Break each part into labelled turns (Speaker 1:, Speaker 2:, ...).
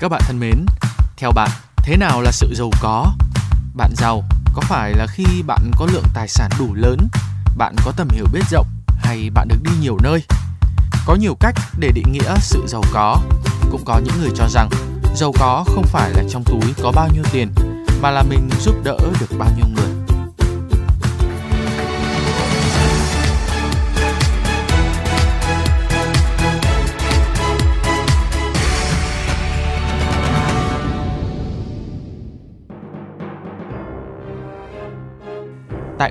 Speaker 1: Các bạn thân mến, theo bạn, thế nào là sự giàu có? Bạn giàu có phải là khi bạn có lượng tài sản đủ lớn, bạn có tầm hiểu biết rộng hay bạn được đi nhiều nơi? Có nhiều cách để định nghĩa sự giàu có. Cũng có những người cho rằng giàu có không phải là trong túi có bao nhiêu tiền, mà là mình giúp đỡ được bao nhiêu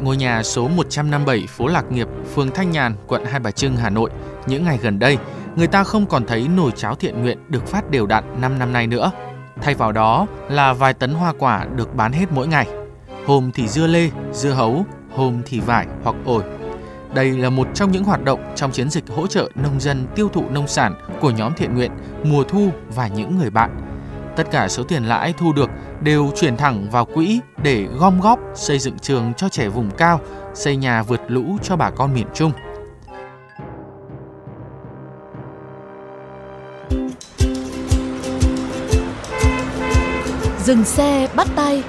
Speaker 1: ngôi nhà số 157 phố Lạc Nghiệp, phường Thanh Nhàn, quận Hai Bà Trưng, Hà Nội, những ngày gần đây, người ta không còn thấy nồi cháo thiện nguyện được phát đều đặn 5 năm nay nữa. Thay vào đó là vài tấn hoa quả được bán hết mỗi ngày. Hôm thì dưa lê, dưa hấu, hôm thì vải hoặc ổi. Đây là một trong những hoạt động trong chiến dịch hỗ trợ nông dân tiêu thụ nông sản của nhóm thiện nguyện mùa thu và những người bạn. Tất cả số tiền lãi thu được đều chuyển thẳng vào quỹ để gom góp xây dựng trường cho trẻ vùng cao, xây nhà vượt lũ cho bà con miền Trung.
Speaker 2: Dừng xe bắt tay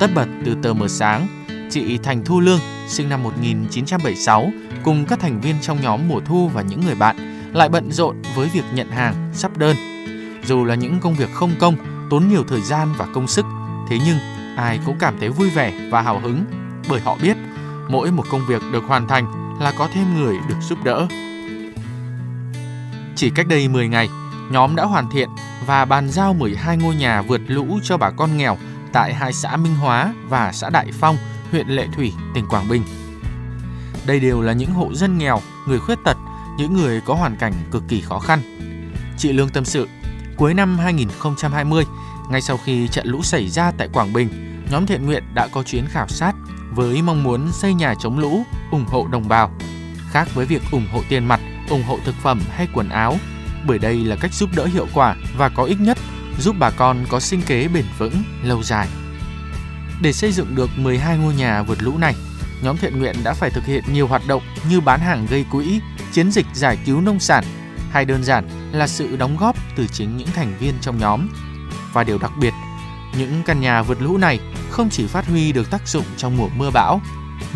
Speaker 1: Tất bật từ tờ mờ sáng, chị Thành Thu Lương, sinh năm 1976, cùng các thành viên trong nhóm mùa thu và những người bạn lại bận rộn với việc nhận hàng, sắp đơn. Dù là những công việc không công, tốn nhiều thời gian và công sức, thế nhưng ai cũng cảm thấy vui vẻ và hào hứng bởi họ biết mỗi một công việc được hoàn thành là có thêm người được giúp đỡ. Chỉ cách đây 10 ngày, nhóm đã hoàn thiện và bàn giao 12 ngôi nhà vượt lũ cho bà con nghèo tại hai xã Minh Hóa và xã Đại Phong, huyện Lệ Thủy, tỉnh Quảng Bình. Đây đều là những hộ dân nghèo, người khuyết tật, những người có hoàn cảnh cực kỳ khó khăn. Chị Lương tâm sự, cuối năm 2020, ngay sau khi trận lũ xảy ra tại Quảng Bình, nhóm thiện nguyện đã có chuyến khảo sát với mong muốn xây nhà chống lũ, ủng hộ đồng bào. Khác với việc ủng hộ tiền mặt, ủng hộ thực phẩm hay quần áo, bởi đây là cách giúp đỡ hiệu quả và có ích nhất, giúp bà con có sinh kế bền vững, lâu dài. Để xây dựng được 12 ngôi nhà vượt lũ này, nhóm thiện nguyện đã phải thực hiện nhiều hoạt động như bán hàng gây quỹ, chiến dịch giải cứu nông sản, hay đơn giản là sự đóng góp từ chính những thành viên trong nhóm. Và điều đặc biệt, những căn nhà vượt lũ này không chỉ phát huy được tác dụng trong mùa mưa bão,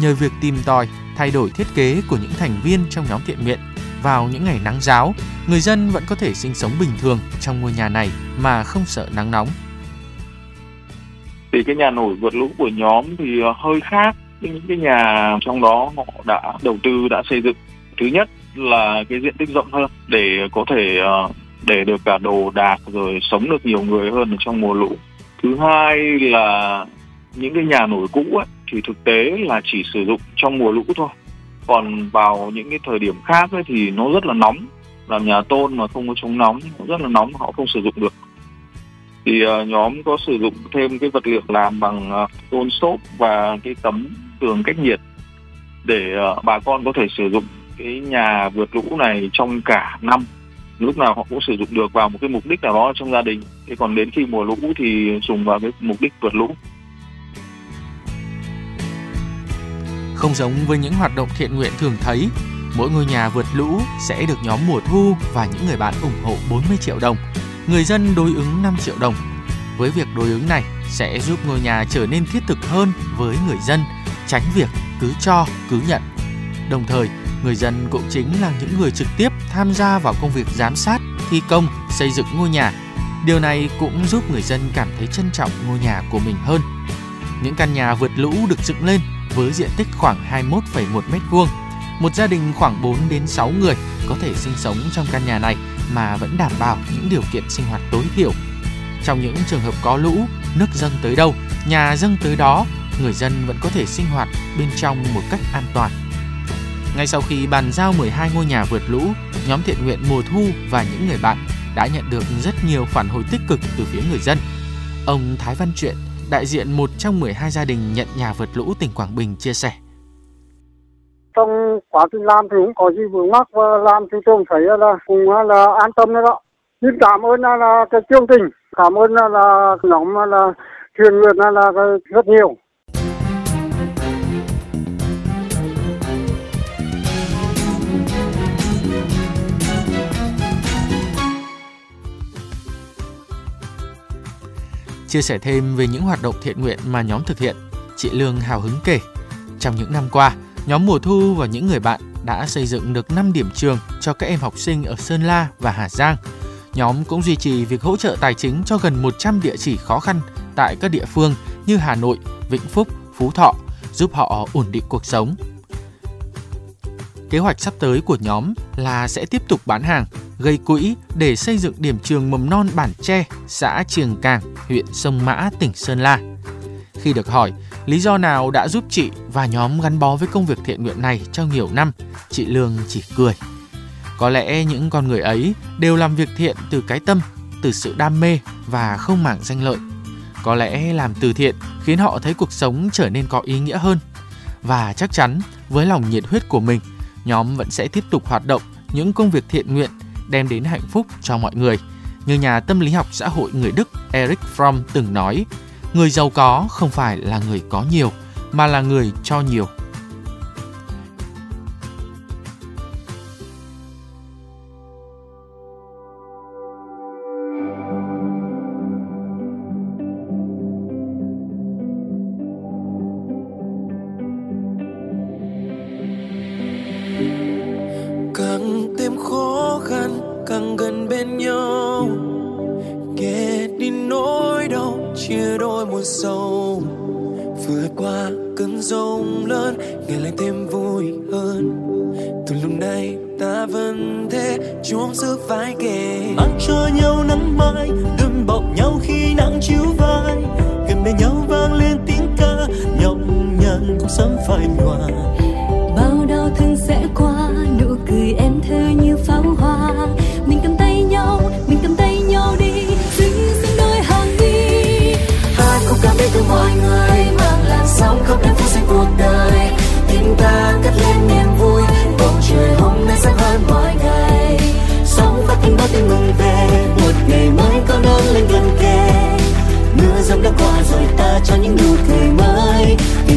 Speaker 1: nhờ việc tìm tòi, thay đổi thiết kế của những thành viên trong nhóm thiện nguyện vào những ngày nắng giáo, người dân vẫn có thể sinh sống bình thường trong ngôi nhà này mà không sợ nắng nóng.
Speaker 3: thì cái nhà nổi vượt lũ của nhóm thì ờ, hơi khác những cái nhà trong đó họ đã đầu tư đã xây dựng thứ nhất là cái diện tích rộng hơn để có thể ờ, để được cả đồ đạc rồi sống được nhiều người hơn trong mùa lũ. Thứ hai là những cái nhà nổi cũ ấy, thì thực tế là chỉ sử dụng trong mùa lũ thôi. Còn vào những cái thời điểm khác ấy, thì nó rất là nóng. Làm nhà tôn mà không có chống nóng nó rất là nóng họ không sử dụng được. Thì uh, nhóm có sử dụng thêm cái vật liệu làm bằng uh, tôn xốp và cái tấm tường cách nhiệt để uh, bà con có thể sử dụng cái nhà vượt lũ này trong cả năm lúc nào họ cũng sử dụng được vào một cái mục đích nào đó trong gia đình thế còn đến khi mùa lũ thì dùng vào cái mục đích vượt lũ
Speaker 1: Không giống với những hoạt động thiện nguyện thường thấy, mỗi ngôi nhà vượt lũ sẽ được nhóm mùa thu và những người bạn ủng hộ 40 triệu đồng. Người dân đối ứng 5 triệu đồng. Với việc đối ứng này sẽ giúp ngôi nhà trở nên thiết thực hơn với người dân, tránh việc cứ cho, cứ nhận. Đồng thời, người dân cũng chính là những người trực tiếp tham gia vào công việc giám sát, thi công, xây dựng ngôi nhà. Điều này cũng giúp người dân cảm thấy trân trọng ngôi nhà của mình hơn. Những căn nhà vượt lũ được dựng lên với diện tích khoảng 21,1 m2. Một gia đình khoảng 4 đến 6 người có thể sinh sống trong căn nhà này mà vẫn đảm bảo những điều kiện sinh hoạt tối thiểu. Trong những trường hợp có lũ, nước dâng tới đâu, nhà dâng tới đó, người dân vẫn có thể sinh hoạt bên trong một cách an toàn. Ngay sau khi bàn giao 12 ngôi nhà vượt lũ, nhóm thiện nguyện mùa thu và những người bạn đã nhận được rất nhiều phản hồi tích cực từ phía người dân. Ông Thái Văn Truyện, đại diện một trong 12 gia đình nhận nhà vượt lũ tỉnh Quảng Bình chia sẻ.
Speaker 4: Trong quá trình làm thì cũng có gì vướng mắc và làm thì tôi thấy là cũng là an tâm đó. Xin cảm ơn là, là cái chương trình, cảm ơn là, là nhóm là truyền nguyện là, là rất nhiều.
Speaker 1: Chia sẻ thêm về những hoạt động thiện nguyện mà nhóm thực hiện, chị Lương hào hứng kể. Trong những năm qua, nhóm Mùa Thu và những người bạn đã xây dựng được 5 điểm trường cho các em học sinh ở Sơn La và Hà Giang. Nhóm cũng duy trì việc hỗ trợ tài chính cho gần 100 địa chỉ khó khăn tại các địa phương như Hà Nội, Vĩnh Phúc, Phú Thọ, giúp họ ổn định cuộc sống. Kế hoạch sắp tới của nhóm là sẽ tiếp tục bán hàng, gây quỹ để xây dựng điểm trường mầm non Bản Tre, xã Triềng Càng, huyện Sông Mã, tỉnh Sơn La. Khi được hỏi lý do nào đã giúp chị và nhóm gắn bó với công việc thiện nguyện này trong nhiều năm, chị Lương chỉ cười. Có lẽ những con người ấy đều làm việc thiện từ cái tâm, từ sự đam mê và không màng danh lợi. Có lẽ làm từ thiện khiến họ thấy cuộc sống trở nên có ý nghĩa hơn. Và chắc chắn với lòng nhiệt huyết của mình, nhóm vẫn sẽ tiếp tục hoạt động những công việc thiện nguyện đem đến hạnh phúc cho mọi người. Như nhà tâm lý học xã hội người Đức Eric Fromm từng nói, người giàu có không phải là người có nhiều, mà là người cho nhiều.
Speaker 5: Càng thêm khó khăn càng gần bên nhau. Kể đi nỗi đau, chia đôi một sầu. Vượt qua cơn giông lớn, ngày lại thêm vui hơn. Từ lúc này ta vẫn thế chung giữ vai kề
Speaker 6: mang cho nhau nắng mai, đùm bọc nhau khi nắng chiếu vai. Gần bên nhau vang lên tiếng ca, nhọc nhằn cũng sớm phai nhòa.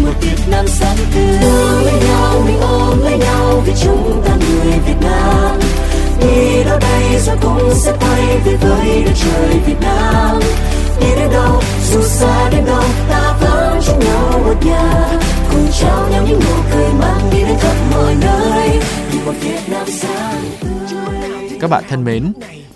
Speaker 5: Một Việt Nam sáng tươi ôm lấy nhau mình ôm lấy nhau vì chúng ta người Việt Nam. Đi đâu đây rồi cũng sẽ quay về với đất trời Việt Nam. Đi đến đâu dù xa đến đâu ta vẫn chung nhau một nhà cùng trao nhau những nụ cười mang đi đến khắp mọi nơi. Vì một Việt Nam sáng tươi.
Speaker 1: Các bạn thân mến,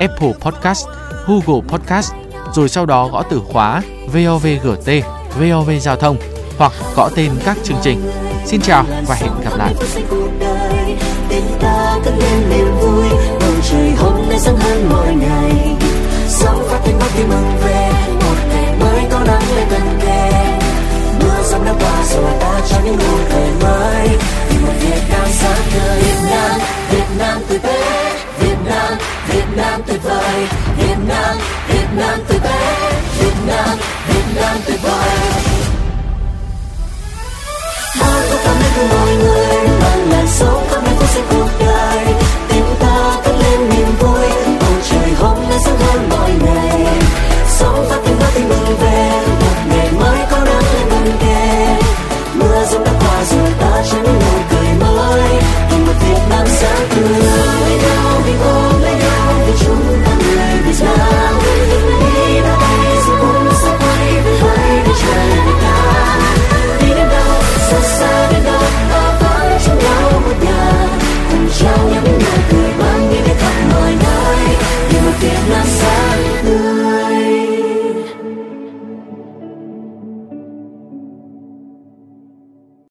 Speaker 1: Apple Podcast, Google Podcast, rồi sau đó gõ từ khóa VOVGT, VOV Giao thông hoặc gõ tên các chương trình. Xin chào và hẹn gặp lại.
Speaker 5: Sống phát tiếng mắt vui mừng về một ngày mới có những nụ cười mới